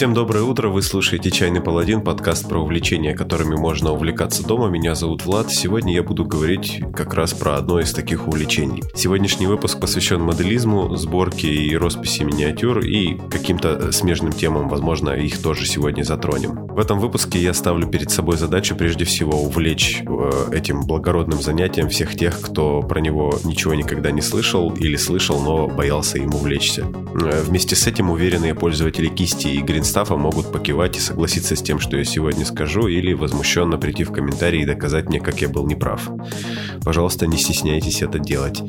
Всем доброе утро, вы слушаете «Чайный паладин», подкаст про увлечения, которыми можно увлекаться дома. Меня зовут Влад, сегодня я буду говорить как раз про одно из таких увлечений. Сегодняшний выпуск посвящен моделизму, сборке и росписи миниатюр и каким-то смежным темам, возможно, их тоже сегодня затронем. В этом выпуске я ставлю перед собой задачу прежде всего увлечь э, этим благородным занятием всех тех, кто про него ничего никогда не слышал или слышал, но боялся им увлечься. Э, вместе с этим уверенные пользователи кисти и Гринстафа могут покивать и согласиться с тем, что я сегодня скажу, или возмущенно прийти в комментарии и доказать мне, как я был неправ. Пожалуйста, не стесняйтесь это делать.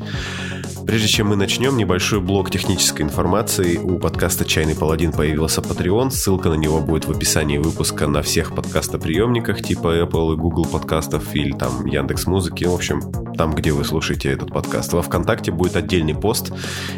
Прежде чем мы начнем, небольшой блок технической информации. У подкаста «Чайный паладин» появился Patreon. Ссылка на него будет в описании выпуска на всех подкастоприемниках типа Apple и Google подкастов или там Яндекс Музыки. В общем, там, где вы слушаете этот подкаст. Во ВКонтакте будет отдельный пост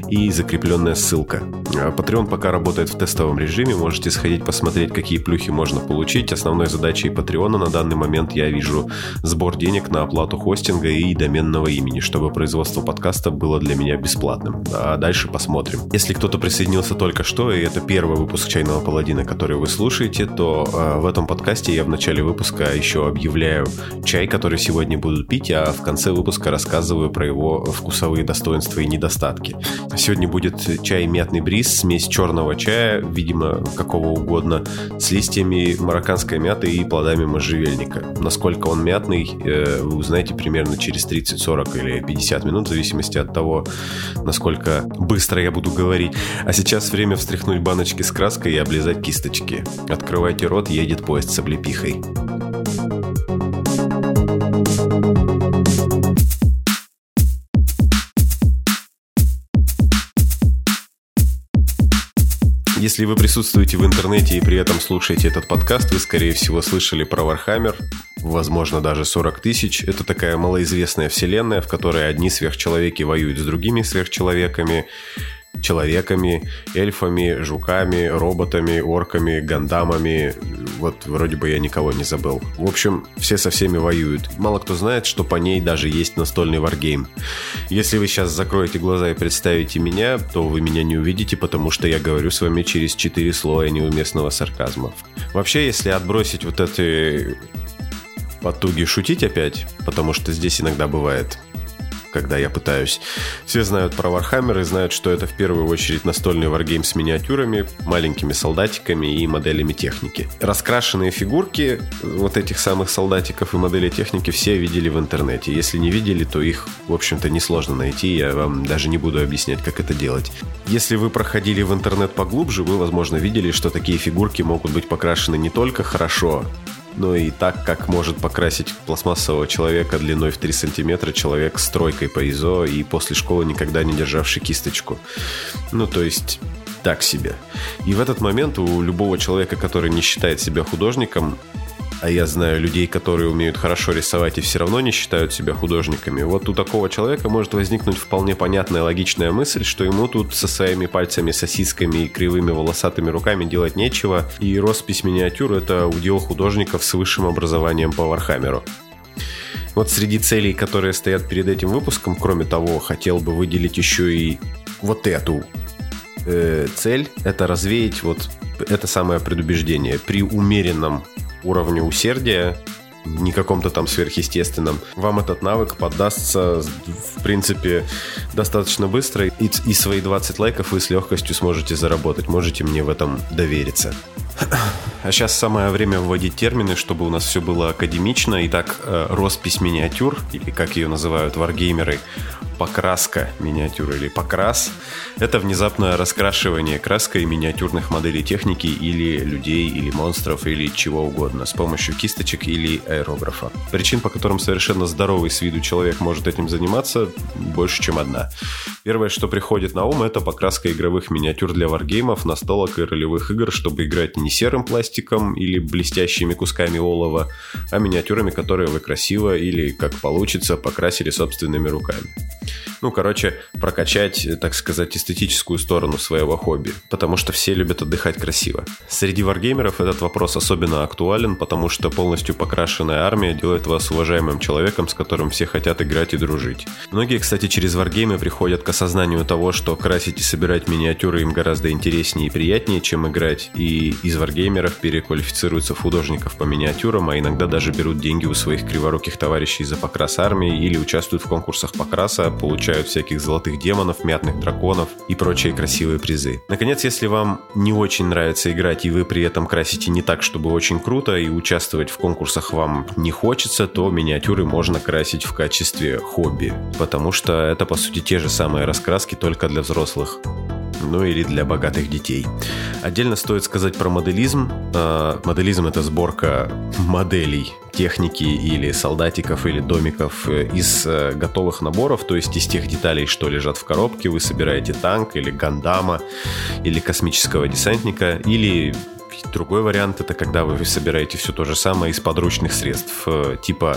и закрепленная ссылка. А Patreon пока работает в тестовом режиме. Можете сходить посмотреть, какие плюхи можно получить. Основной задачей Patreon на данный момент я вижу сбор денег на оплату хостинга и доменного имени, чтобы производство подкаста было для меня бесплатным. А дальше посмотрим. Если кто-то присоединился только что, и это первый выпуск «Чайного паладина», который вы слушаете, то э, в этом подкасте я в начале выпуска еще объявляю чай, который сегодня буду пить, а в конце выпуска рассказываю про его вкусовые достоинства и недостатки. Сегодня будет чай «Мятный бриз», смесь черного чая, видимо, какого угодно, с листьями марокканской мяты и плодами можжевельника. Насколько он мятный, э, вы узнаете примерно через 30, 40 или 50 минут, в зависимости от того, насколько быстро я буду говорить. А сейчас время встряхнуть баночки с краской и облизать кисточки. Открывайте рот, едет поезд с облепихой. Если вы присутствуете в интернете и при этом слушаете этот подкаст, вы, скорее всего, слышали про Warhammer, возможно, даже 40 тысяч. Это такая малоизвестная вселенная, в которой одни сверхчеловеки воюют с другими сверхчеловеками, человеками, эльфами, жуками, роботами, орками, гандамами. Вот вроде бы я никого не забыл. В общем, все со всеми воюют. Мало кто знает, что по ней даже есть настольный варгейм. Если вы сейчас закроете глаза и представите меня, то вы меня не увидите, потому что я говорю с вами через четыре слоя неуместного сарказма. Вообще, если отбросить вот эти потуги шутить опять, потому что здесь иногда бывает когда я пытаюсь. Все знают про Warhammer и знают, что это в первую очередь настольный варгейм с миниатюрами, маленькими солдатиками и моделями техники. Раскрашенные фигурки вот этих самых солдатиков и моделей техники все видели в интернете. Если не видели, то их, в общем-то, несложно найти. Я вам даже не буду объяснять, как это делать. Если вы проходили в интернет поглубже, вы, возможно, видели, что такие фигурки могут быть покрашены не только хорошо, но и так, как может покрасить пластмассового человека длиной в 3 сантиметра человек с тройкой по ИЗО и после школы никогда не державший кисточку. Ну, то есть так себе. И в этот момент у любого человека, который не считает себя художником, а я знаю людей, которые умеют хорошо рисовать и все равно не считают себя художниками, вот у такого человека может возникнуть вполне понятная логичная мысль, что ему тут со своими пальцами, сосисками и кривыми волосатыми руками делать нечего, и роспись миниатюр — это удел художников с высшим образованием по Warhammer у. Вот среди целей, которые стоят перед этим выпуском, кроме того, хотел бы выделить еще и вот эту э, цель. Это развеять вот это самое предубеждение. При умеренном уровне усердия, не каком-то там сверхъестественном, вам этот навык поддастся, в принципе, достаточно быстро, и, и свои 20 лайков вы с легкостью сможете заработать. Можете мне в этом довериться. А сейчас самое время вводить термины, чтобы у нас все было академично. Итак, э, роспись миниатюр, или как ее называют варгеймеры, покраска миниатюры или покрас – это внезапное раскрашивание краской миниатюрных моделей техники или людей, или монстров, или чего угодно с помощью кисточек или аэрографа. Причин, по которым совершенно здоровый с виду человек может этим заниматься, больше, чем одна. Первое, что приходит на ум, это покраска игровых миниатюр для варгеймов, настолок и ролевых игр, чтобы играть не серым пластиком или блестящими кусками олова, а миниатюрами, которые вы красиво или, как получится, покрасили собственными руками. Ну, короче, прокачать, так сказать, эстетическую сторону своего хобби, потому что все любят отдыхать красиво. Среди варгеймеров этот вопрос особенно актуален, потому что полностью покрашенная армия делает вас уважаемым человеком, с которым все хотят играть и дружить. Многие, кстати, через варгеймы приходят к осознанию того, что красить и собирать миниатюры им гораздо интереснее и приятнее, чем играть, и из варгеймеров переквалифицируются в художников по миниатюрам, а иногда даже берут деньги у своих криворуких товарищей за покрас армии или участвуют в конкурсах покраса, получают всяких золотых демонов, мятных драконов и прочие красивые призы. Наконец, если вам не очень нравится играть и вы при этом красите не так, чтобы очень круто и участвовать в конкурсах вам не хочется, то миниатюры можно красить в качестве хобби, потому что это по сути те же самые раскраски, только для взрослых ну или для богатых детей. Отдельно стоит сказать про моделизм. А, моделизм — это сборка моделей техники или солдатиков или домиков э, из э, готовых наборов, то есть из тех деталей, что лежат в коробке. Вы собираете танк или гандама или космического десантника или Другой вариант это когда вы собираете все то же самое из подручных средств, э, типа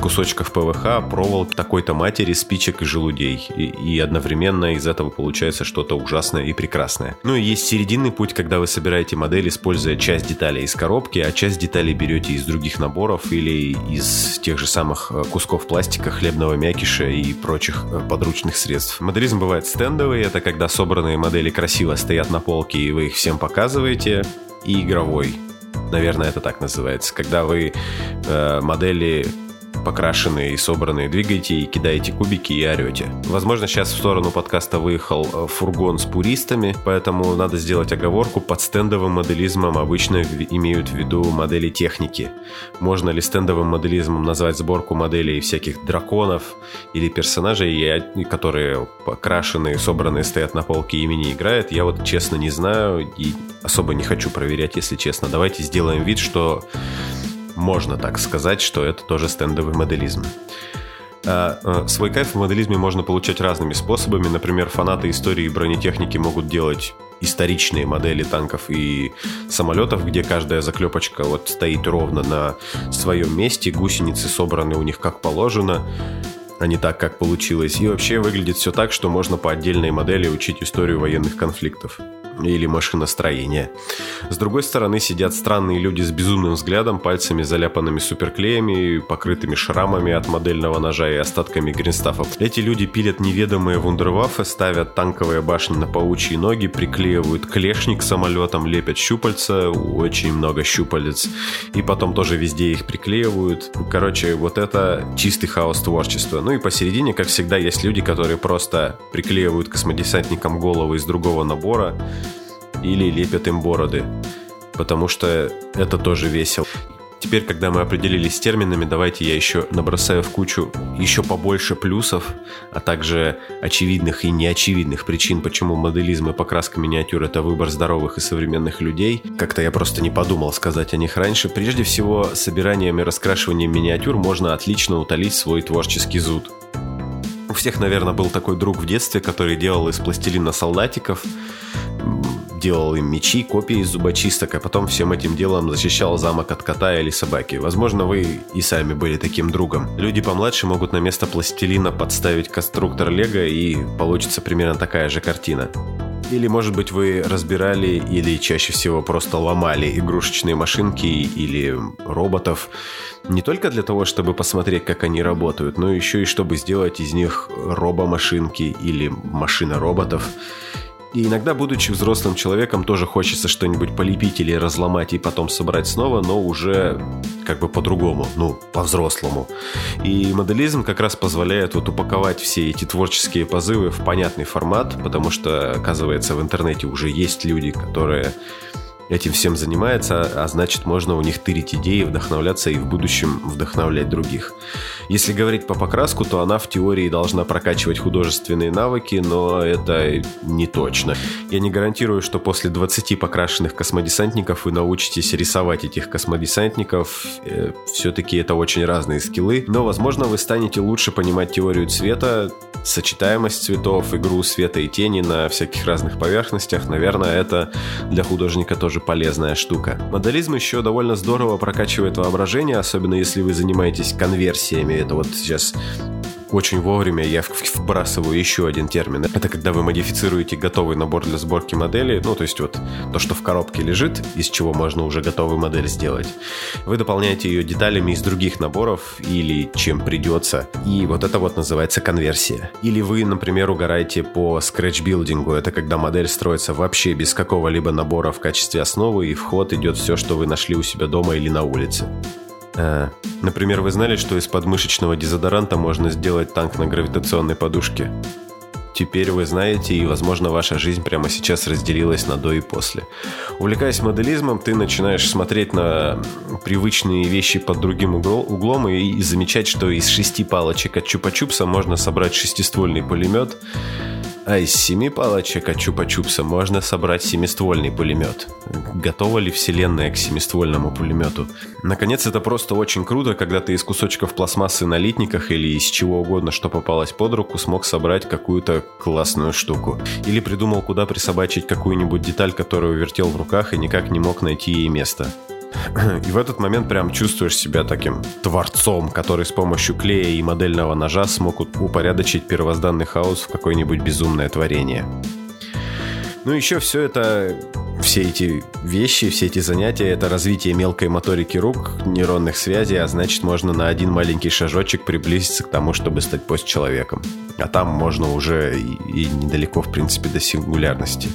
кусочков ПВХ, проволок такой-то матери, спичек и желудей. И, и одновременно из этого получается что-то ужасное и прекрасное. Ну и есть серединный путь, когда вы собираете модель, используя часть деталей из коробки, а часть деталей берете из других наборов или из тех же самых э, кусков пластика, хлебного мякиша и прочих э, подручных средств. Моделизм бывает стендовый, это когда собранные модели красиво стоят на полке и вы их всем показываете и игровой. Наверное, это так называется. Когда вы э, модели покрашенные и собранные двигаете и кидаете кубики и орете. Возможно, сейчас в сторону подкаста выехал э, фургон с пуристами, поэтому надо сделать оговорку. Под стендовым моделизмом обычно имеют в виду модели техники. Можно ли стендовым моделизмом назвать сборку моделей всяких драконов или персонажей, которые покрашенные, собранные, стоят на полке и ими играют, я вот честно не знаю и особо не хочу проверять, если честно. Давайте сделаем вид, что можно так сказать, что это тоже стендовый моделизм. А, а, свой кайф в моделизме можно получать разными способами. Например, фанаты истории бронетехники могут делать историчные модели танков и самолетов, где каждая заклепочка вот стоит ровно на своем месте, гусеницы собраны у них как положено, а не так, как получилось. И вообще выглядит все так, что можно по отдельной модели учить историю военных конфликтов или машиностроения. С другой стороны сидят странные люди с безумным взглядом, пальцами заляпанными суперклеями, покрытыми шрамами от модельного ножа и остатками гринстафов. Эти люди пилят неведомые вундерваффе, ставят танковые башни на паучьи ноги, приклеивают клешник к самолетам, лепят щупальца, очень много щупалец, и потом тоже везде их приклеивают. Короче, вот это чистый хаос творчества. Ну и посередине, как всегда, есть люди, которые просто приклеивают космодесантникам головы из другого набора, или лепят им бороды, потому что это тоже весело. Теперь, когда мы определились с терминами, давайте я еще набросаю в кучу еще побольше плюсов, а также очевидных и неочевидных причин, почему моделизм и покраска миниатюр – это выбор здоровых и современных людей. Как-то я просто не подумал сказать о них раньше. Прежде всего, собиранием и раскрашиванием миниатюр можно отлично утолить свой творческий зуд. У всех, наверное, был такой друг в детстве, который делал из пластилина солдатиков, делал им мечи, копии из зубочисток, а потом всем этим делом защищал замок от кота или собаки. Возможно, вы и сами были таким другом. Люди помладше могут на место пластилина подставить конструктор Лего и получится примерно такая же картина. Или, может быть, вы разбирали или чаще всего просто ломали игрушечные машинки или роботов не только для того, чтобы посмотреть, как они работают, но еще и чтобы сделать из них робомашинки или машина роботов. И иногда, будучи взрослым человеком, тоже хочется что-нибудь полепить или разломать и потом собрать снова, но уже как бы по-другому, ну, по-взрослому. И моделизм как раз позволяет вот упаковать все эти творческие позывы в понятный формат, потому что, оказывается, в интернете уже есть люди, которые этим всем занимается, а значит можно у них тырить идеи, вдохновляться и в будущем вдохновлять других. Если говорить по покраску, то она в теории должна прокачивать художественные навыки, но это не точно. Я не гарантирую, что после 20 покрашенных космодесантников вы научитесь рисовать этих космодесантников. Э, Все-таки это очень разные скиллы, но возможно вы станете лучше понимать теорию цвета, сочетаемость цветов, игру света и тени на всяких разных поверхностях. Наверное, это для художника тоже полезная штука. Моделизм еще довольно здорово прокачивает воображение, особенно если вы занимаетесь конверсиями. Это вот сейчас очень вовремя я вбрасываю еще один термин. Это когда вы модифицируете готовый набор для сборки модели, ну, то есть вот то, что в коробке лежит, из чего можно уже готовую модель сделать. Вы дополняете ее деталями из других наборов или чем придется. И вот это вот называется конверсия. Или вы, например, угораете по скретч-билдингу. Это когда модель строится вообще без какого-либо набора в качестве основы, и в ход идет все, что вы нашли у себя дома или на улице. А, например, вы знали, что из подмышечного дезодоранта можно сделать танк на гравитационной подушке? Теперь вы знаете, и, возможно, ваша жизнь прямо сейчас разделилась на до и после. Увлекаясь моделизмом, ты начинаешь смотреть на привычные вещи под другим углом и замечать, что из шести палочек от чупа-чупса можно собрать шестиствольный пулемет, а из семи палочек от Чупа-Чупса можно собрать семиствольный пулемет. Готова ли вселенная к семиствольному пулемету? Наконец, это просто очень круто, когда ты из кусочков пластмассы на литниках или из чего угодно, что попалось под руку, смог собрать какую-то классную штуку. Или придумал, куда присобачить какую-нибудь деталь, которую вертел в руках и никак не мог найти ей место. И в этот момент прям чувствуешь себя таким творцом, который с помощью клея и модельного ножа смог упорядочить первозданный хаос в какое-нибудь безумное творение. Ну, еще все это, все эти вещи, все эти занятия, это развитие мелкой моторики рук, нейронных связей, а значит, можно на один маленький шажочек приблизиться к тому, чтобы стать постчеловеком. А там можно уже и, и недалеко, в принципе, до сингулярности.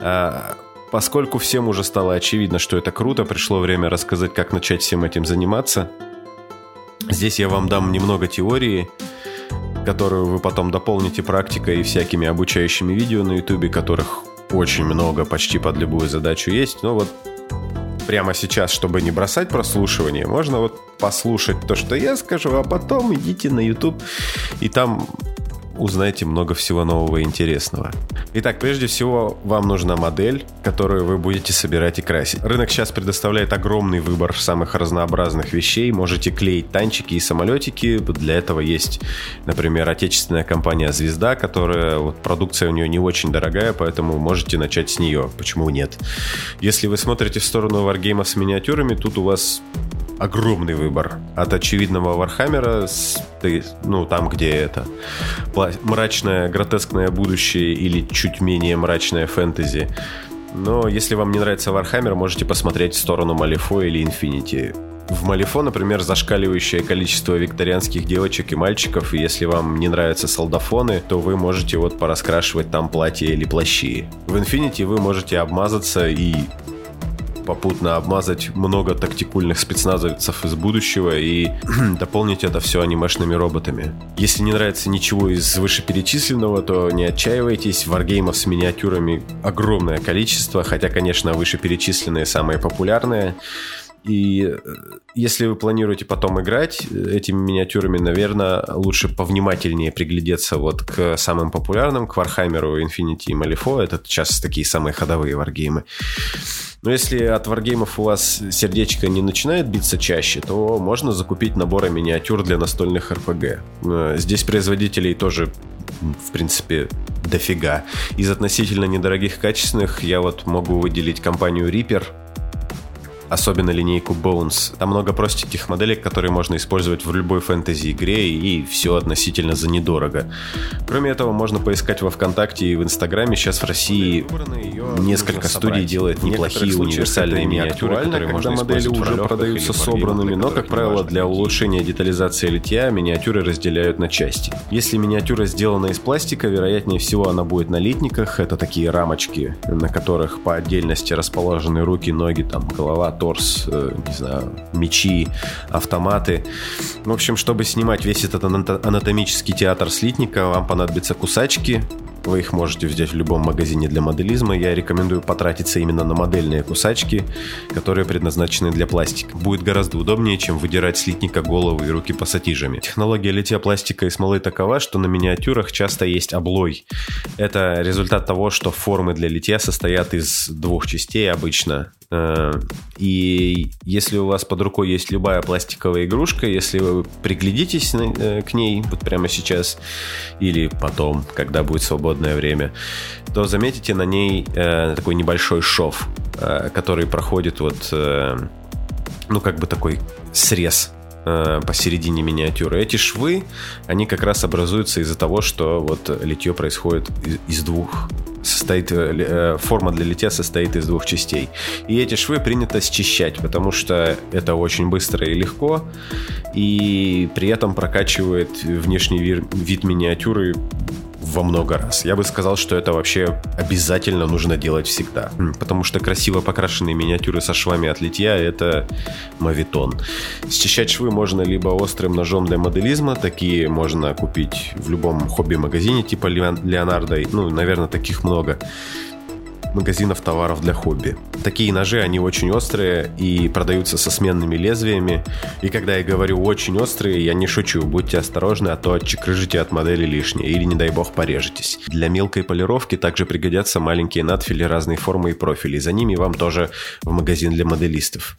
А, Поскольку всем уже стало очевидно, что это круто, пришло время рассказать, как начать всем этим заниматься. Здесь я вам дам немного теории, которую вы потом дополните практикой и всякими обучающими видео на YouTube, которых очень много, почти под любую задачу есть. Но вот прямо сейчас, чтобы не бросать прослушивание, можно вот послушать то, что я скажу, а потом идите на YouTube, и там узнаете много всего нового и интересного. Итак, прежде всего, вам нужна модель, которую вы будете собирать и красить. Рынок сейчас предоставляет огромный выбор самых разнообразных вещей. Можете клеить танчики и самолетики. Для этого есть, например, отечественная компания «Звезда», которая, вот, продукция у нее не очень дорогая, поэтому можете начать с нее. Почему нет? Если вы смотрите в сторону варгеймов с миниатюрами, тут у вас огромный выбор. От очевидного Warhammer а, ну, там, где это мрачное, гротескное будущее или чуть менее мрачное фэнтези. Но если вам не нравится Warhammer, можете посмотреть в сторону Malifaux или Infinity. В Малифо, например, зашкаливающее количество викторианских девочек и мальчиков, и если вам не нравятся солдафоны, то вы можете вот пораскрашивать там платья или плащи. В Инфинити вы можете обмазаться и попутно обмазать много тактикульных спецназовцев из будущего и дополнить это все анимешными роботами. Если не нравится ничего из вышеперечисленного, то не отчаивайтесь, варгеймов с миниатюрами огромное количество, хотя, конечно, вышеперечисленные самые популярные. И э, если вы планируете потом играть э, этими миниатюрами, наверное, лучше повнимательнее приглядеться вот к самым популярным, к Warhammer, Infinity и Malifaux. Это сейчас такие самые ходовые варгеймы. Но если от варгеймов у вас сердечко не начинает биться чаще, то можно закупить наборы миниатюр для настольных RPG. Э, здесь производителей тоже в принципе, дофига. Из относительно недорогих качественных я вот могу выделить компанию Reaper, особенно линейку Bones. Там много простеньких моделей, которые можно использовать в любой фэнтези-игре, и все относительно за недорого. Кроме этого, можно поискать во Вконтакте и в Инстаграме. Сейчас в России несколько студий делают неплохие универсальные миниатюры, которые можно модели уже продаются собранными, но, как правило, для улучшения детализации литья миниатюры разделяют на части. Если миниатюра сделана из пластика, вероятнее всего она будет на литниках. Это такие рамочки, на которых по отдельности расположены руки, ноги, там, голова, торс, э, не знаю, мечи, автоматы. В общем, чтобы снимать весь этот анатомический театр слитника, вам понадобятся кусачки, вы их можете взять в любом магазине для моделизма. Я рекомендую потратиться именно на модельные кусачки, которые предназначены для пластика. Будет гораздо удобнее, чем выдирать слитника головы и руки пассатижами. Технология литья пластика и смолы такова, что на миниатюрах часто есть облой. Это результат того, что формы для литья состоят из двух частей обычно. Э, и если у вас под рукой есть любая пластиковая игрушка, если вы приглядитесь э, к ней вот прямо сейчас или потом, когда будет свободное время, то заметите на ней э, такой небольшой шов, который проходит вот, ну как бы такой срез э, посередине миниатюры. Эти швы, они как раз образуются из-за того, что вот литье происходит из двух состоит, э, э, форма для литья состоит из двух частей. И эти швы принято счищать, потому что это очень быстро и легко, и при этом прокачивает внешний вид миниатюры во много раз. Я бы сказал, что это вообще обязательно нужно делать всегда. Потому что красиво покрашенные миниатюры со швами от литья — это мавитон. Счищать швы можно либо острым ножом для моделизма, такие можно купить в любом хобби-магазине типа Леонардо, ну, наверное, таких много магазинов товаров для хобби. Такие ножи, они очень острые и продаются со сменными лезвиями. И когда я говорю очень острые, я не шучу, будьте осторожны, а то отчекрыжите от модели лишнее или, не дай бог, порежетесь. Для мелкой полировки также пригодятся маленькие надфили разной формы и профилей. За ними вам тоже в магазин для моделистов.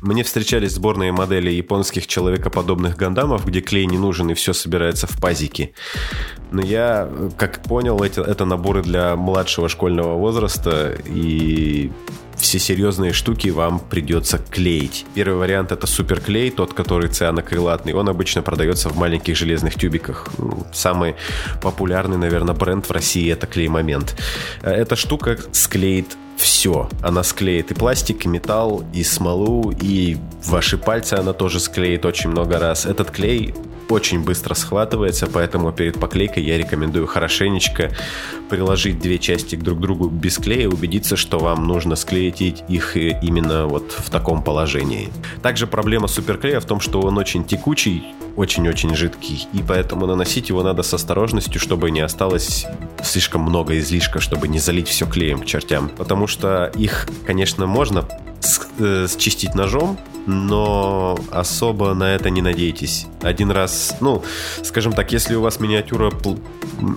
Мне встречались сборные модели японских человекоподобных гандамов, где клей не нужен и все собирается в пазике. Но я, как понял, это, это наборы для младшего школьного возраста, и все серьезные штуки вам придется клеить. Первый вариант это суперклей, тот, который цианокрилатный. Он обычно продается в маленьких железных тюбиках. Самый популярный, наверное, бренд в России это клей момент. Эта штука склеит все. Она склеит и пластик, и металл, и смолу, и ваши пальцы она тоже склеит очень много раз. Этот клей очень быстро схватывается, поэтому перед поклейкой я рекомендую хорошенечко приложить две части друг к другу без клея, убедиться, что вам нужно склеить их именно вот в таком положении. Также проблема суперклея в том, что он очень текучий, очень-очень жидкий, и поэтому наносить его надо с осторожностью, чтобы не осталось слишком много излишка, чтобы не залить все клеем к чертям. Потому что их, конечно, можно э, счистить ножом, но особо на это не надейтесь. Один раз, ну, скажем так, если у вас миниатюра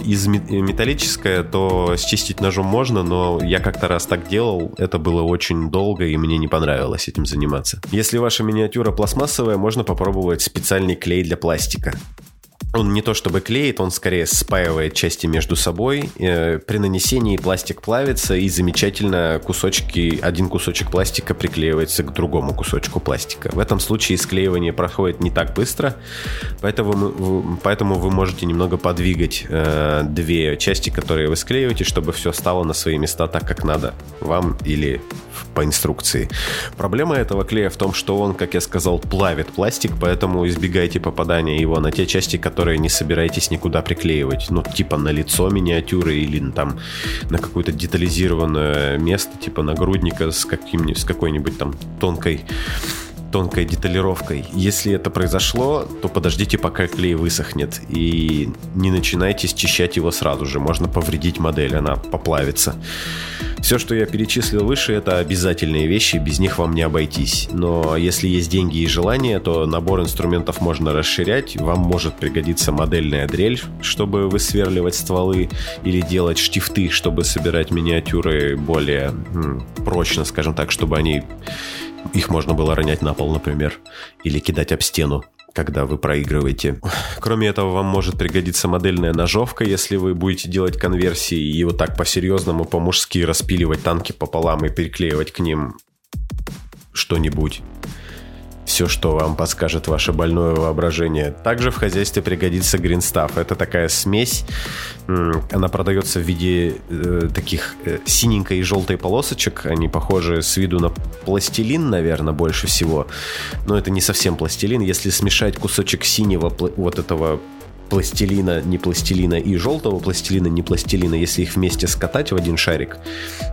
из металлическая, то счистить ножом можно, но я как-то раз так делал, это было очень долго и мне не понравилось этим заниматься. Если ваша миниатюра пластмассовая, можно попробовать специальный клей для пластика. Он не то чтобы клеит, он скорее спаивает части между собой. Э, при нанесении пластик плавится, и замечательно кусочки, один кусочек пластика приклеивается к другому кусочку пластика. В этом случае склеивание проходит не так быстро, поэтому, поэтому вы можете немного подвигать э, две части, которые вы склеиваете, чтобы все стало на свои места так, как надо вам или по инструкции. Проблема этого клея в том, что он, как я сказал, плавит пластик, поэтому избегайте попадания его на те части, которые не собираетесь никуда приклеивать. Ну, типа на лицо миниатюры или там на какое-то детализированное место, типа нагрудника с, каким с какой-нибудь там тонкой тонкой деталировкой. Если это произошло, то подождите, пока клей высохнет, и не начинайте счищать его сразу же. Можно повредить модель, она поплавится. Все, что я перечислил выше, это обязательные вещи, без них вам не обойтись. Но если есть деньги и желание, то набор инструментов можно расширять. Вам может пригодиться модельная дрель, чтобы высверливать стволы, или делать штифты, чтобы собирать миниатюры более м, прочно, скажем так, чтобы они их можно было ронять на пол, например, или кидать об стену когда вы проигрываете. Кроме этого, вам может пригодиться модельная ножовка, если вы будете делать конверсии и вот так по-серьезному, по-мужски распиливать танки пополам и переклеивать к ним что-нибудь все, что вам подскажет ваше больное воображение. Также в хозяйстве пригодится гринстаф. Это такая смесь. Она продается в виде э, таких э, синенькой и желтой полосочек. Они похожи с виду на пластилин, наверное, больше всего. Но это не совсем пластилин. Если смешать кусочек синего вот этого пластилина, не пластилина и желтого пластилина, не пластилина, если их вместе скатать в один шарик,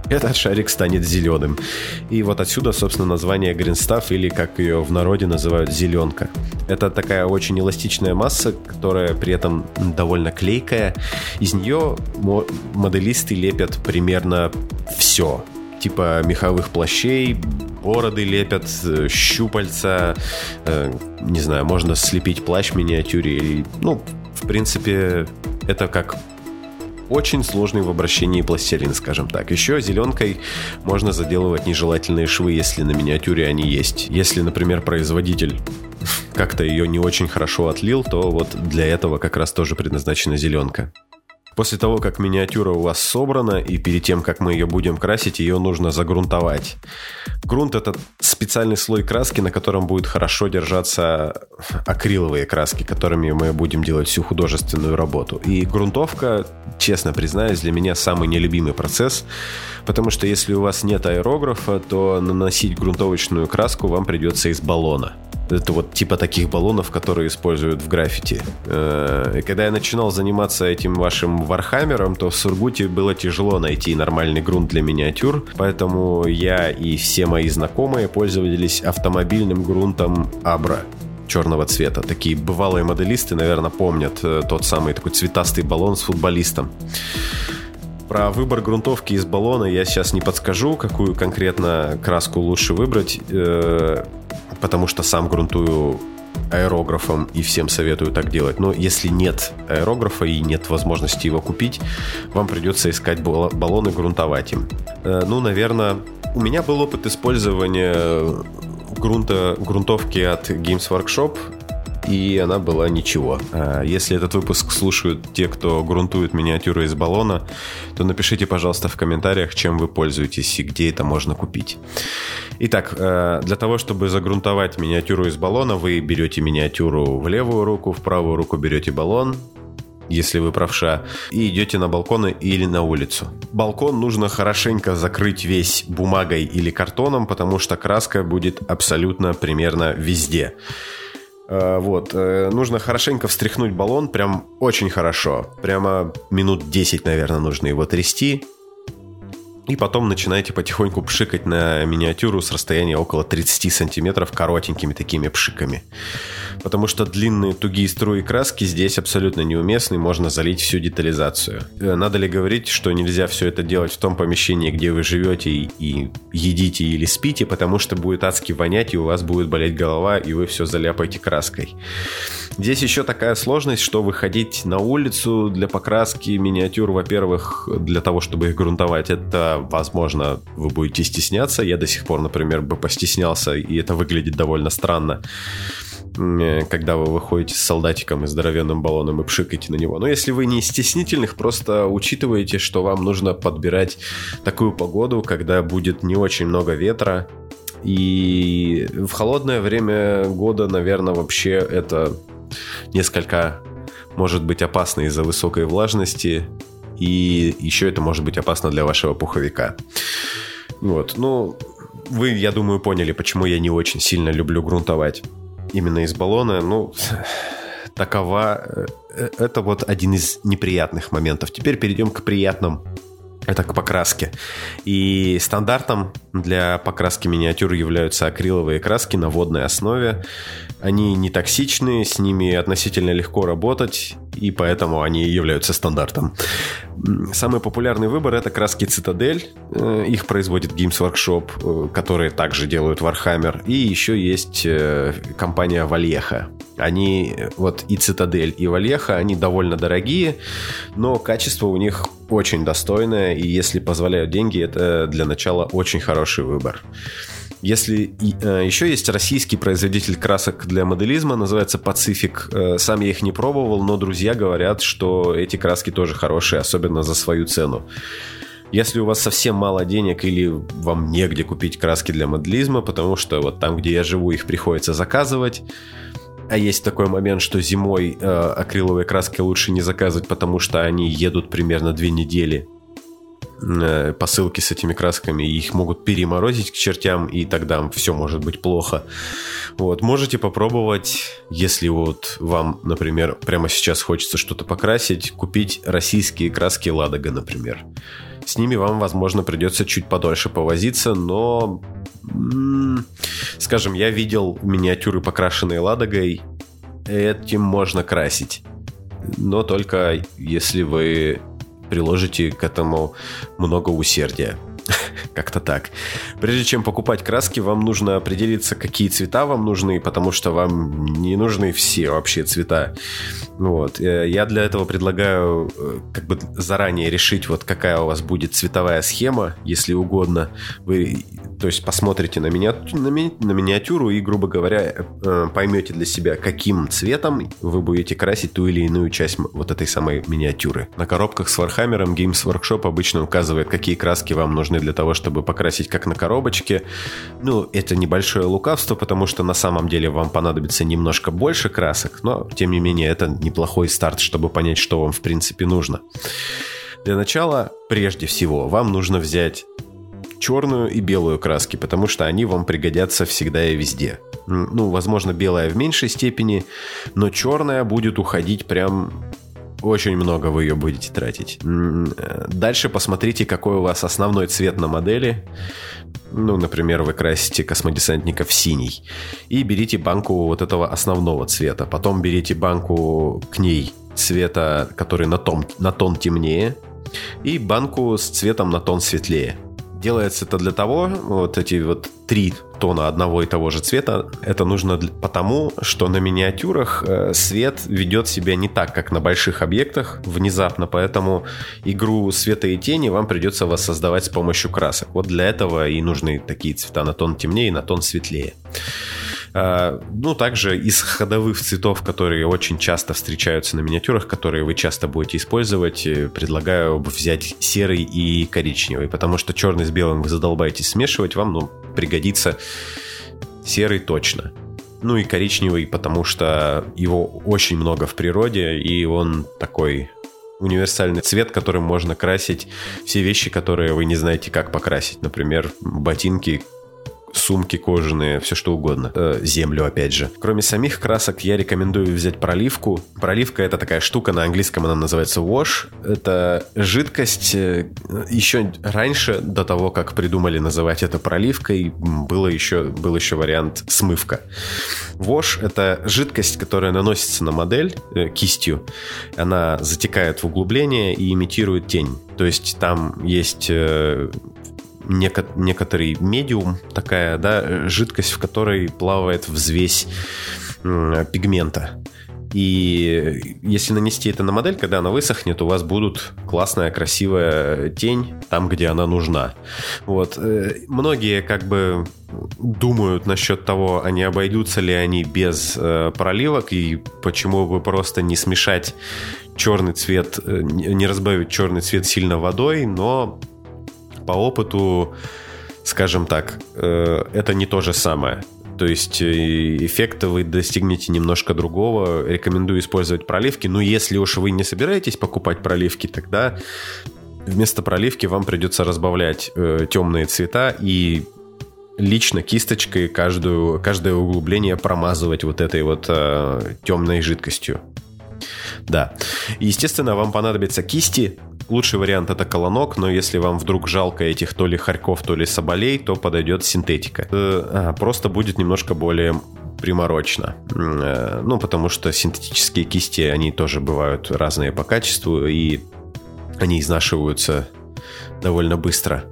этот шарик станет зеленым. И вот отсюда, собственно, название Greenstuff или, как ее в народе называют, зеленка. Это такая очень эластичная масса, которая при этом довольно клейкая. Из нее моделисты лепят примерно все типа меховых плащей, бороды лепят, э, щупальца, э, не знаю, можно слепить плащ в миниатюре, ну, в принципе, это как очень сложный в обращении пластилин, скажем так. Еще зеленкой можно заделывать нежелательные швы, если на миниатюре они есть. Если, например, производитель как-то ее не очень хорошо отлил, то вот для этого как раз тоже предназначена зеленка. После того, как миниатюра у вас собрана, и перед тем, как мы ее будем красить, ее нужно загрунтовать. Грунт – это специальный слой краски, на котором будет хорошо держаться акриловые краски, которыми мы будем делать всю художественную работу. И грунтовка, честно признаюсь, для меня самый нелюбимый процесс, потому что если у вас нет аэрографа, то наносить грунтовочную краску вам придется из баллона. Это вот типа таких баллонов, которые используют в граффити. Э, и когда я начинал заниматься этим вашим вархаммером, то в Сургуте было тяжело найти нормальный грунт для миниатюр, поэтому я и все мои знакомые пользовались автомобильным грунтом Абра черного цвета. Такие бывалые моделисты, наверное, помнят э, тот самый такой цветастый баллон с футболистом. Про выбор грунтовки из баллона я сейчас не подскажу, какую конкретно краску лучше выбрать. Э, потому что сам грунтую аэрографом и всем советую так делать. Но если нет аэрографа и нет возможности его купить, вам придется искать баллоны, грунтовать им. Э, ну, наверное, у меня был опыт использования грунта, грунтовки от Games Workshop и она была ничего. А если этот выпуск слушают те, кто грунтует миниатюры из баллона, то напишите, пожалуйста, в комментариях, чем вы пользуетесь и где это можно купить. Итак, э, для того, чтобы загрунтовать миниатюру из баллона, вы берете миниатюру в левую руку, в правую руку берете баллон, если вы правша, и идете на балконы или на улицу. Балкон нужно хорошенько закрыть весь бумагой или картоном, потому что краска будет абсолютно примерно везде. Э, вот, э, нужно хорошенько встряхнуть баллон, прям очень хорошо. Прямо минут 10, наверное, нужно его трясти. И потом начинаете потихоньку пшикать на миниатюру с расстояния около 30 сантиметров коротенькими такими пшиками. Потому что длинные тугие струи краски здесь абсолютно неуместны, можно залить всю детализацию. Э, надо ли говорить, что нельзя все это делать в том помещении, где вы живете и, и едите или спите, потому что будет адски вонять, и у вас будет болеть голова, и вы все заляпаете краской. Здесь еще такая сложность, что выходить на улицу для покраски миниатюр, во-первых, для того, чтобы их грунтовать, это, возможно, вы будете стесняться. Я до сих пор, например, бы постеснялся, и это выглядит довольно странно когда вы выходите с солдатиком и здоровенным баллоном и пшикаете на него. Но если вы не стеснительных, просто учитываете, что вам нужно подбирать такую погоду, когда будет не очень много ветра, и в холодное время года, наверное, вообще это несколько может быть опасно из-за высокой влажности, и еще это может быть опасно для вашего пуховика. Вот, ну, вы, я думаю, поняли, почему я не очень сильно люблю грунтовать именно из баллона. Ну, такова... Э, это вот один из неприятных моментов. Теперь перейдем к приятным это к покраске. И стандартом для покраски миниатюр являются акриловые краски на водной основе. Они не токсичны, с ними относительно легко работать, и поэтому они являются стандартом. Самый популярный выбор это краски Цитадель. Э, их производит Games Workshop, э, которые также делают Warhammer. И еще есть э, компания Вальеха. Они, вот и Цитадель, и Вальеха, они довольно дорогие, но качество у них очень достойное, и если позволяют деньги, это для начала очень хороший выбор. Если э, еще есть российский производитель красок для моделизма, называется Pacific. Э, сам я их не пробовал, но друзья говорят, что эти краски тоже хорошие, особенно за свою цену. Если у вас совсем мало денег или вам негде купить краски для моделизма, потому что вот там, где я живу, их приходится заказывать, а есть такой момент, что зимой э, акриловые краски лучше не заказывать, потому что они едут примерно две недели. Э, посылки с этими красками, и их могут переморозить к чертям, и тогда все может быть плохо. Вот, можете попробовать, если вот вам, например, прямо сейчас хочется что-то покрасить, купить российские краски Ладога, например. С ними вам, возможно, придется чуть подольше повозиться, но, скажем, я видел миниатюры, покрашенные Ладогой, этим можно красить. Но только если вы приложите к этому много усердия. Как-то так. Прежде чем покупать краски, вам нужно определиться, какие цвета вам нужны, потому что вам не нужны все вообще цвета. Вот. Э, я для этого предлагаю э, как бы заранее решить, вот какая у вас будет цветовая схема, если угодно. Вы, то есть, посмотрите на, меня, на, ми, на миниатюру и, грубо говоря, э, поймете для себя, каким цветом вы будете красить ту или иную часть вот этой самой миниатюры. На коробках с Warhammer Games Workshop обычно указывает, какие краски вам нужны для того, чтобы покрасить как на коробочке. Ну, это небольшое лукавство, потому что на самом деле вам понадобится немножко больше красок, но, тем не менее, это неплохой старт, чтобы понять, что вам в принципе нужно. Для начала, прежде всего, вам нужно взять черную и белую краски, потому что они вам пригодятся всегда и везде. Ну, возможно, белая в меньшей степени, но черная будет уходить прям очень много вы ее будете тратить. Дальше посмотрите, какой у вас основной цвет на модели. Ну, например, вы красите космодесантника в синий. И берите банку вот этого основного цвета. Потом берите банку к ней цвета, который на тон, на тон темнее. И банку с цветом на тон светлее. Делается это для того, вот эти вот три тона одного и того же цвета, это нужно потому, что на миниатюрах э, свет ведет себя не так, как на больших объектах внезапно, поэтому игру света и тени вам придется воссоздавать с помощью красок. Вот для этого и нужны такие цвета на тон темнее и на тон светлее. А, ну, также из ходовых цветов, которые очень часто встречаются на миниатюрах, которые вы часто будете использовать, э, предлагаю взять серый и коричневый, потому что черный с белым вы задолбаетесь смешивать, вам ну, пригодится серый точно. Ну и коричневый, потому что его очень много в природе, и он такой универсальный цвет, которым можно красить все вещи, которые вы не знаете, как покрасить. Например, ботинки, сумки кожаные, все что угодно. Э, землю, опять же. Кроме самих красок, я рекомендую взять проливку. Проливка это такая штука, на английском она называется wash. Это жидкость. Э, еще раньше, до того, как придумали называть это проливкой, было еще, был еще вариант смывка. Wash это жидкость, которая наносится на модель э, кистью. Она затекает в углубление и имитирует тень. То есть там есть э, неко- некоторый медиум, такая, да, жидкость, в которой плавает взвесь пигмента. И если нанести это на модель, когда она высохнет, у вас будут классная, красивая тень там, где она нужна. Вот. Э, многие как бы думают насчет того, а не обойдутся ли они без э, проливок и почему бы просто не смешать черный цвет, э, не разбавить черный цвет сильно водой, но по опыту, скажем так, э, это не то же самое. То есть э, эффекта вы достигнете немножко другого. Рекомендую использовать проливки. Но если уж вы не собираетесь покупать проливки, тогда вместо проливки вам придется разбавлять э, темные цвета и лично кисточкой каждую, каждое углубление промазывать вот этой вот э, темной жидкостью. Да. Естественно, вам понадобятся кисти. Лучший вариант это колонок, но если вам вдруг жалко этих то ли хорьков, то ли соболей, то подойдет синтетика. Э, просто будет немножко более приморочно. Э, ну, потому что синтетические кисти, они тоже бывают разные по качеству, и они изнашиваются довольно быстро.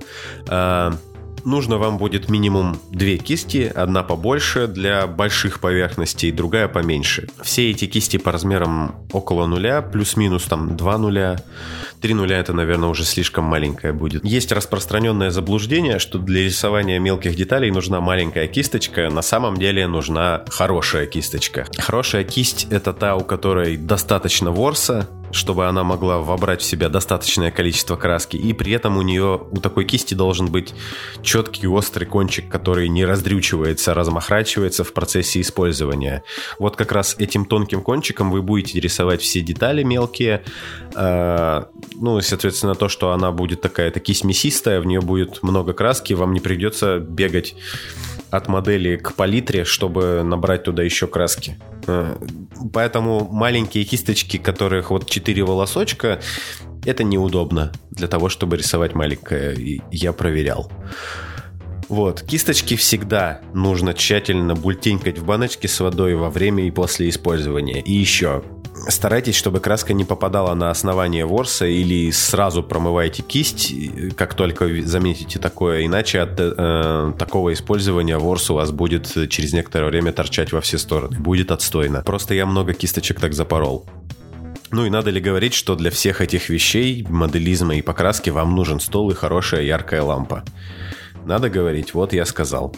Нужно вам будет минимум две кисти, одна побольше для больших поверхностей, другая поменьше. Все эти кисти по размерам около нуля, плюс-минус там 2 нуля. 3 нуля это, наверное, уже слишком маленькая будет. Есть распространенное заблуждение, что для рисования мелких деталей нужна маленькая кисточка. На самом деле нужна хорошая кисточка. Хорошая кисть это та, у которой достаточно ворса, чтобы она могла вобрать в себя достаточное количество краски, и при этом у нее, у такой кисти должен быть четкий острый кончик, который не раздрючивается, размахрачивается в процессе использования. Вот как раз этим тонким кончиком вы будете рисовать все детали мелкие, э, ну, соответственно, то, что она будет такая-то кисть мясистая, в нее будет много краски, вам не придется бегать от модели к палитре, чтобы набрать туда еще краски. Э, поэтому маленькие кисточки, которых вот 4 волосочка, это неудобно для того, чтобы рисовать маленькое. Я проверял. Вот, кисточки всегда нужно тщательно бультенькать в баночке с водой во время и после использования. И еще, старайтесь, чтобы краска не попадала на основание ворса или сразу промывайте кисть, как только заметите такое, иначе от э, такого использования ворс у вас будет через некоторое время торчать во все стороны. Будет отстойно. Просто я много кисточек так запорол. Ну и надо ли говорить, что для всех этих вещей, моделизма и покраски вам нужен стол и хорошая яркая лампа. Надо говорить, вот я сказал.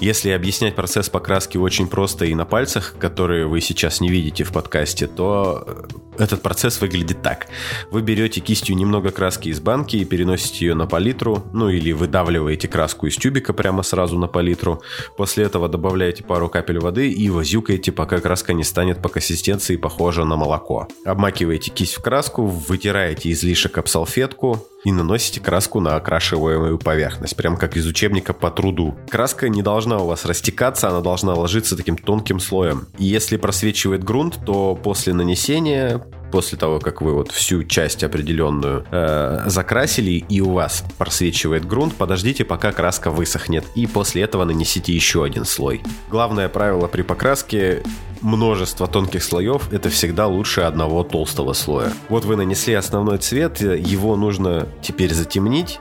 Если объяснять процесс покраски очень просто и на пальцах, которые вы сейчас не видите в подкасте, то э, этот процесс выглядит так. Вы берете кистью немного краски из банки и переносите ее на палитру, ну или выдавливаете краску из тюбика прямо сразу на палитру. После этого добавляете пару капель воды и возюкаете, пока краска не станет по консистенции похожа на молоко. Обмакиваете кисть в краску, вытираете излишек об салфетку, и наносите краску на окрашиваемую поверхность, прям как из учебника по труду. Краска не должна у вас растекаться, она должна ложиться таким тонким слоем. И если просвечивает грунт, то после нанесения после того, как вы вот всю часть определенную э, закрасили и у вас просвечивает грунт, подождите, пока краска высохнет, и после этого нанесите еще один слой. Главное правило при покраске множество тонких слоев, это всегда лучше одного толстого слоя. Вот вы нанесли основной цвет, его нужно теперь затемнить,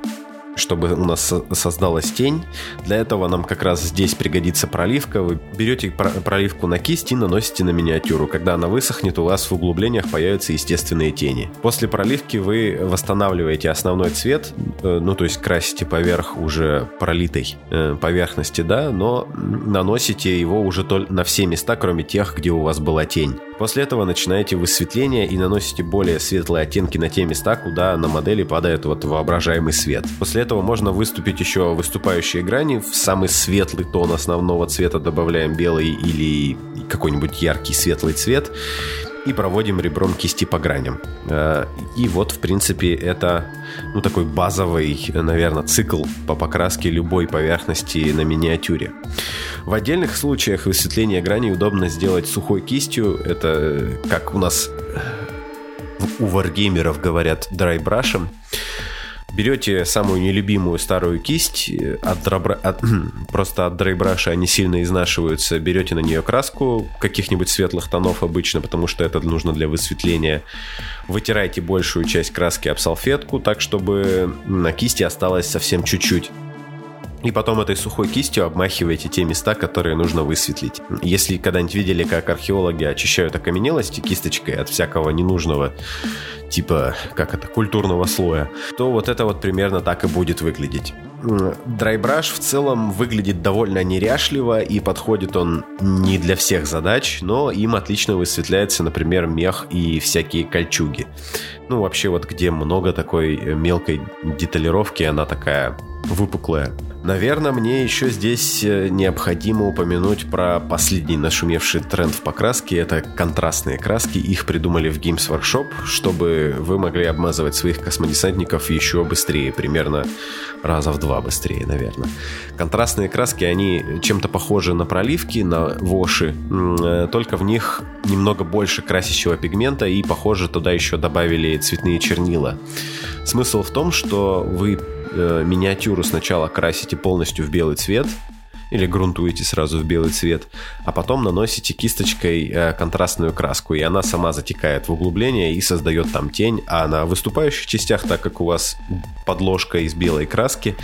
чтобы у нас создалась тень. Для этого нам как раз здесь пригодится проливка. Вы берете проливку на кисть и наносите на миниатюру. Когда она высохнет, у вас в углублениях появятся естественные тени. После проливки вы восстанавливаете основной цвет, э, ну то есть красите поверх уже пролитой э, поверхности, да, но наносите его уже на все места, кроме тех, где у вас была тень. После этого начинаете высветление и наносите более светлые оттенки на те места, куда на модели падает вот воображаемый свет. После этого можно выступить еще выступающие грани. В самый светлый тон основного цвета добавляем белый или какой-нибудь яркий светлый цвет и проводим ребром кисти по граням. Э, и вот, в принципе, это ну, такой базовый, наверное, цикл по покраске любой поверхности на миниатюре. В отдельных случаях высветление граней удобно сделать сухой кистью. Это э, как у нас у варгеймеров говорят драйбрашем берете самую нелюбимую старую кисть, э, от, драбра... от... просто от дрейбраша они сильно изнашиваются, берете на нее краску каких-нибудь светлых тонов обычно, потому что это нужно для высветления. Вытираете большую часть краски об салфетку, так чтобы на кисти осталось совсем чуть-чуть. И потом этой сухой кистью обмахиваете те места, которые нужно высветлить. Если когда-нибудь видели, как археологи очищают окаменелости кисточкой от всякого ненужного, типа, как это, культурного слоя, то вот это вот примерно так и будет выглядеть. Драйбраш в целом выглядит довольно неряшливо и подходит он не для всех задач, но им отлично высветляется, например, мех и всякие кольчуги. Ну, вообще вот где много такой мелкой деталировки, она такая выпуклая. Наверное, мне еще здесь э, необходимо упомянуть про последний нашумевший тренд в покраске. Это контрастные краски. Их придумали в Games Workshop, чтобы вы могли обмазывать своих космодесантников еще быстрее. Примерно раза в два быстрее, наверное. Контрастные краски, они чем-то похожи на проливки, на воши, э, только в них немного больше красящего пигмента и, похоже, туда еще добавили цветные чернила. Смысл в том, что вы э, миниатюру сначала красите полностью в белый цвет, или грунтуете сразу в белый цвет, а потом наносите кисточкой э, контрастную краску, и она сама затекает в углубление и создает там тень, а на выступающих частях, так как у вас подложка из белой краски,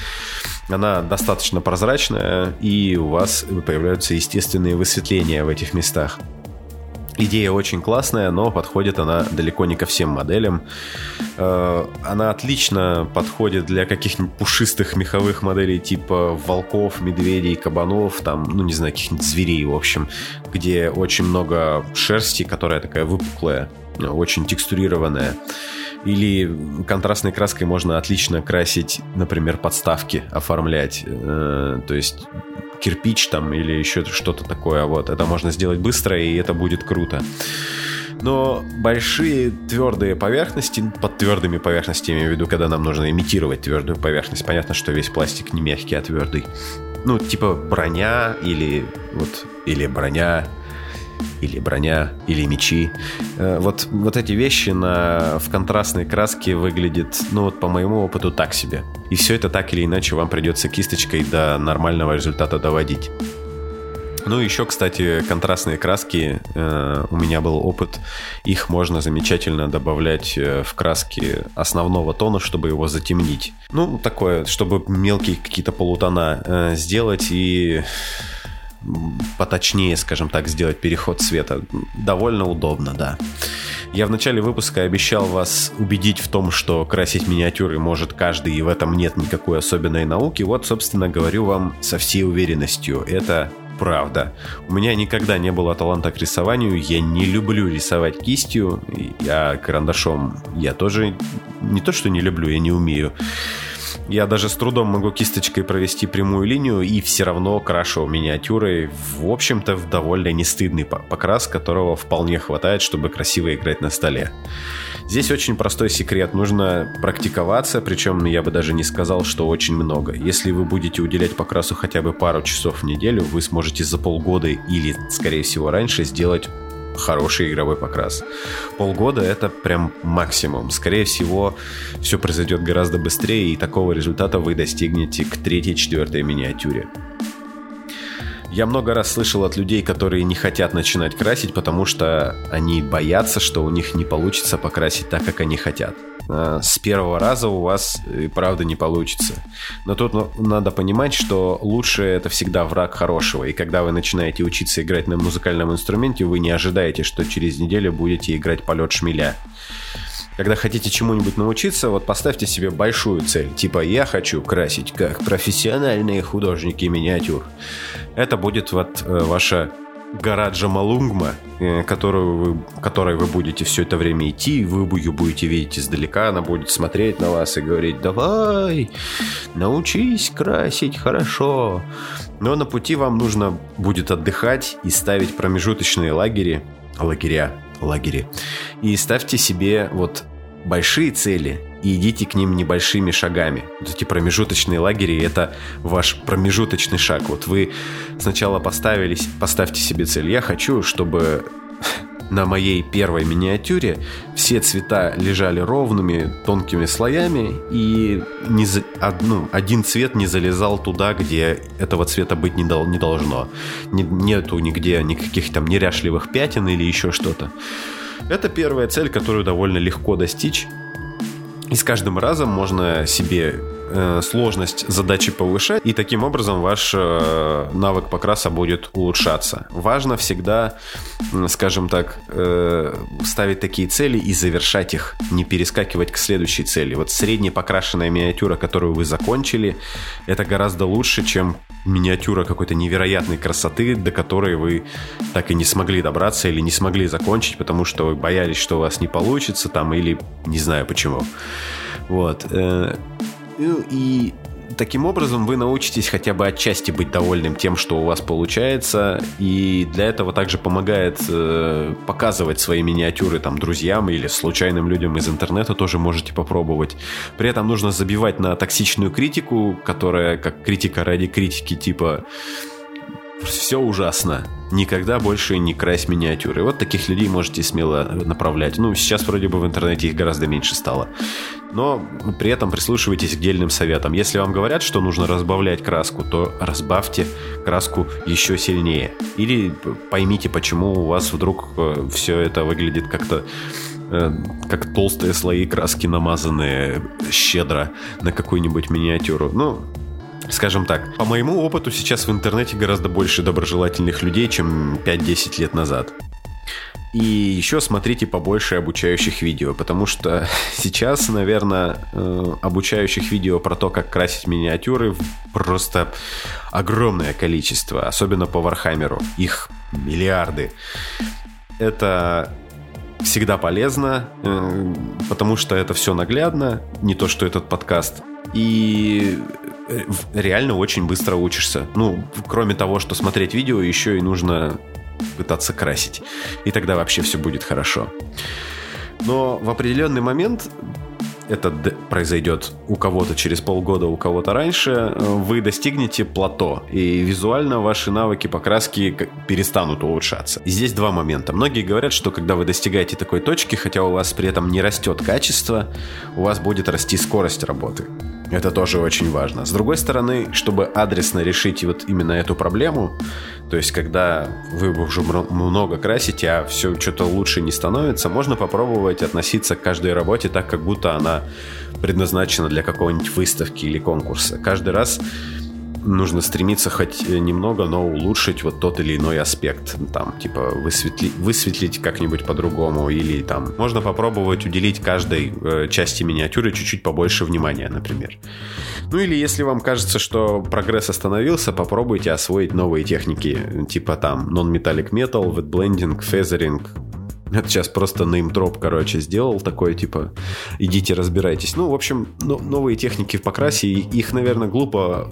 она достаточно прозрачная, и у вас появляются естественные высветления в этих местах. Идея очень классная, но подходит она далеко не ко всем моделям. Э, она отлично подходит для каких-нибудь пушистых меховых моделей типа волков, медведей, кабанов, там, ну не знаю, каких-нибудь зверей, в общем, где очень много шерсти, которая такая выпуклая, очень текстурированная. Или контрастной краской можно отлично красить, например, подставки, оформлять. Э, то есть кирпич там или еще что-то такое. Вот. Это можно сделать быстро, и это будет круто. Но большие твердые поверхности, под твердыми поверхностями, я имею в виду, когда нам нужно имитировать твердую поверхность, понятно, что весь пластик не мягкий, а твердый. Ну, типа броня или вот, или броня, или броня, или мечи. Э, вот, вот эти вещи на, в контрастной краске выглядят, ну вот по моему опыту, так себе. И все это так или иначе вам придется кисточкой до нормального результата доводить. Ну, еще, кстати, контрастные краски. Э, у меня был опыт. Их можно замечательно добавлять э, в краски основного тона, чтобы его затемнить. Ну, такое, чтобы мелкие какие-то полутона сделать и поточнее, скажем так, сделать переход цвета. Довольно удобно, да. Я в начале выпуска обещал вас убедить в том, что красить миниатюры может каждый, и в этом нет никакой особенной науки. Вот, собственно, говорю вам со всей уверенностью. Это правда. У меня никогда не было таланта к рисованию, я не люблю рисовать кистью, а карандашом я тоже не то, что не люблю, я не умею. Я даже с трудом могу кисточкой провести прямую линию и все равно крашу миниатюрой, в общем-то, в довольно нестыдный покрас, которого вполне хватает, чтобы красиво играть на столе. Здесь очень простой секрет. Нужно практиковаться, причем я бы даже не сказал, что очень много. Если вы будете уделять покрасу хотя бы пару часов в неделю, вы сможете за полгода или, скорее всего, раньше сделать хороший игровой покрас. Полгода это прям максимум. Скорее всего, все произойдет гораздо быстрее, и такого результата вы достигнете к третьей-четвертой миниатюре. Я много раз слышал от людей, которые не хотят начинать красить, потому что они боятся, что у них не получится покрасить так, как они хотят. А, с первого раза у вас и правда не получится. Но тут ну, надо понимать, что лучшее это всегда враг хорошего. И когда вы начинаете учиться играть на музыкальном инструменте, вы не ожидаете, что через неделю будете играть полет шмеля когда хотите чему-нибудь научиться, вот поставьте себе большую цель. Типа, я хочу красить как профессиональные художники миниатюр. Это будет вот э, ваша гора Джамалунгма, э, которую вы, которой вы будете все это время идти, вы ее будете видеть издалека, она будет смотреть на вас и говорить, давай, научись красить хорошо. Но на пути вам нужно будет отдыхать и ставить промежуточные лагеря, лагеря, лагере. И ставьте себе вот большие цели и идите к ним небольшими шагами. Вот эти промежуточные лагеря – это ваш промежуточный шаг. Вот вы сначала поставились, поставьте себе цель. Я хочу, чтобы на моей первой миниатюре все цвета лежали ровными, тонкими слоями, и не за, ну, один цвет не залезал туда, где этого цвета быть не, дол, не должно. Не, нету нигде никаких там неряшливых пятен или еще что-то. Это первая цель, которую довольно легко достичь. И с каждым разом можно себе э, сложность задачи повышать, и таким образом ваш э, навык покраса будет улучшаться. Важно всегда, скажем так, э, ставить такие цели и завершать их, не перескакивать к следующей цели. Вот средне покрашенная миниатюра, которую вы закончили, это гораздо лучше, чем миниатюра какой-то невероятной красоты, до которой вы так и не смогли добраться или не смогли закончить, потому что вы боялись, что у вас не получится там, или не знаю почему. Вот. Ну и таким образом вы научитесь хотя бы отчасти быть довольным тем, что у вас получается, и для этого также помогает э, показывать свои миниатюры там друзьям или случайным людям из интернета тоже можете попробовать. При этом нужно забивать на токсичную критику, которая как критика ради критики типа все ужасно. Никогда больше не крась миниатюры. Вот таких людей можете смело направлять. Ну, сейчас вроде бы в интернете их гораздо меньше стало. Но при этом прислушивайтесь к дельным советам. Если вам говорят, что нужно разбавлять краску, то разбавьте краску еще сильнее. Или поймите, почему у вас вдруг э, все это выглядит как-то э, как толстые слои краски, намазанные щедро на какую-нибудь миниатюру. Ну, Скажем так, по моему опыту сейчас в интернете гораздо больше доброжелательных людей, чем 5-10 лет назад. И еще смотрите побольше обучающих видео, потому что сейчас, наверное, э, обучающих видео про то, как красить миниатюры, просто огромное количество, особенно по Warhammer у. Их миллиарды. Это всегда полезно, э, потому что это все наглядно, не то, что этот подкаст. И реально очень быстро учишься. Ну, кроме того, что смотреть видео, еще и нужно пытаться красить. И тогда вообще все будет хорошо. Но в определенный момент это произойдет у кого-то через полгода, у кого-то раньше, э, вы достигнете плато, и визуально ваши навыки покраски перестанут улучшаться. И здесь два момента. Многие говорят, что когда вы достигаете такой точки, хотя у вас при этом не растет качество, у вас будет расти скорость работы. Это тоже очень важно. С другой стороны, чтобы адресно решить вот именно эту проблему, то есть когда вы уже много красите, а все что-то лучше не становится, можно попробовать относиться к каждой работе так, как будто она предназначена для какой-нибудь выставки или конкурса. Каждый раз нужно стремиться хоть немного, но улучшить вот тот или иной аспект. Там, типа, высветли, высветлить как-нибудь по-другому. Или там, можно попробовать уделить каждой э, части миниатюры чуть-чуть побольше внимания, например. Ну или если вам кажется, что прогресс остановился, попробуйте освоить новые техники, типа там non-metallic metal, wet blending, feathering, это сейчас просто неймдроп, короче, сделал такое, типа, идите разбирайтесь. Ну, в общем, ну, новые техники в покрасе, их, наверное, глупо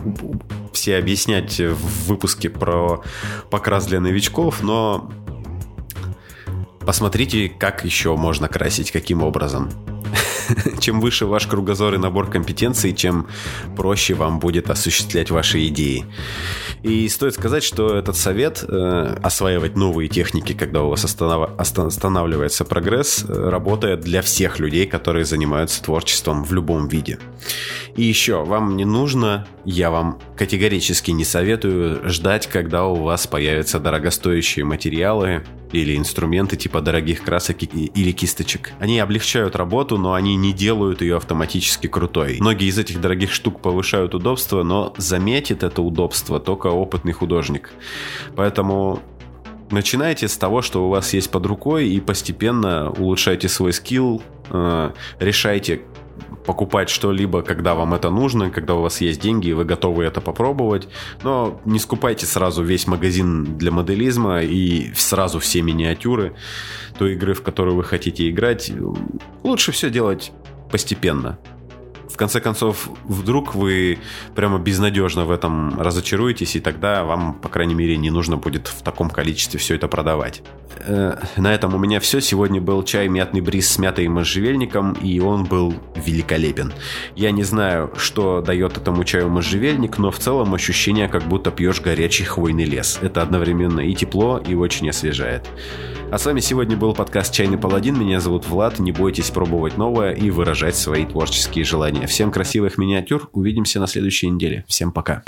все объяснять в выпуске про покрас для новичков, но посмотрите, как еще можно красить, каким образом. чем выше ваш кругозор и набор компетенций, чем проще вам будет осуществлять ваши идеи. И стоит сказать, что этот совет э, осваивать новые техники, когда у вас останов... останавливается прогресс, э, работает для всех людей, которые занимаются творчеством в любом виде. И еще, вам не нужно, я вам категорически не советую ждать, когда у вас появятся дорогостоящие материалы, или инструменты типа дорогих красок или кисточек. Они облегчают работу, но они не делают ее автоматически крутой. Многие из этих дорогих штук повышают удобство, но заметит это удобство только опытный художник. Поэтому начинайте с того, что у вас есть под рукой, и постепенно улучшайте свой скилл, э, решайте, покупать что-либо, когда вам это нужно, когда у вас есть деньги и вы готовы это попробовать. Но не скупайте сразу весь магазин для моделизма и сразу все миниатюры той игры, в которую вы хотите играть. Лучше все делать постепенно конце концов, вдруг вы прямо безнадежно в этом разочаруетесь, и тогда вам, по крайней мере, не нужно будет в таком количестве все это продавать. Э, на этом у меня все. Сегодня был чай мятный бриз с мятой и можжевельником, и он был великолепен. Я не знаю, что дает этому чаю можжевельник, но в целом ощущение, как будто пьешь горячий хвойный лес. Это одновременно и тепло, и очень освежает. А с вами сегодня был подкаст «Чайный паладин». Меня зовут Влад. Не бойтесь пробовать новое и выражать свои творческие желания. Всем красивых миниатюр. Увидимся на следующей неделе. Всем пока.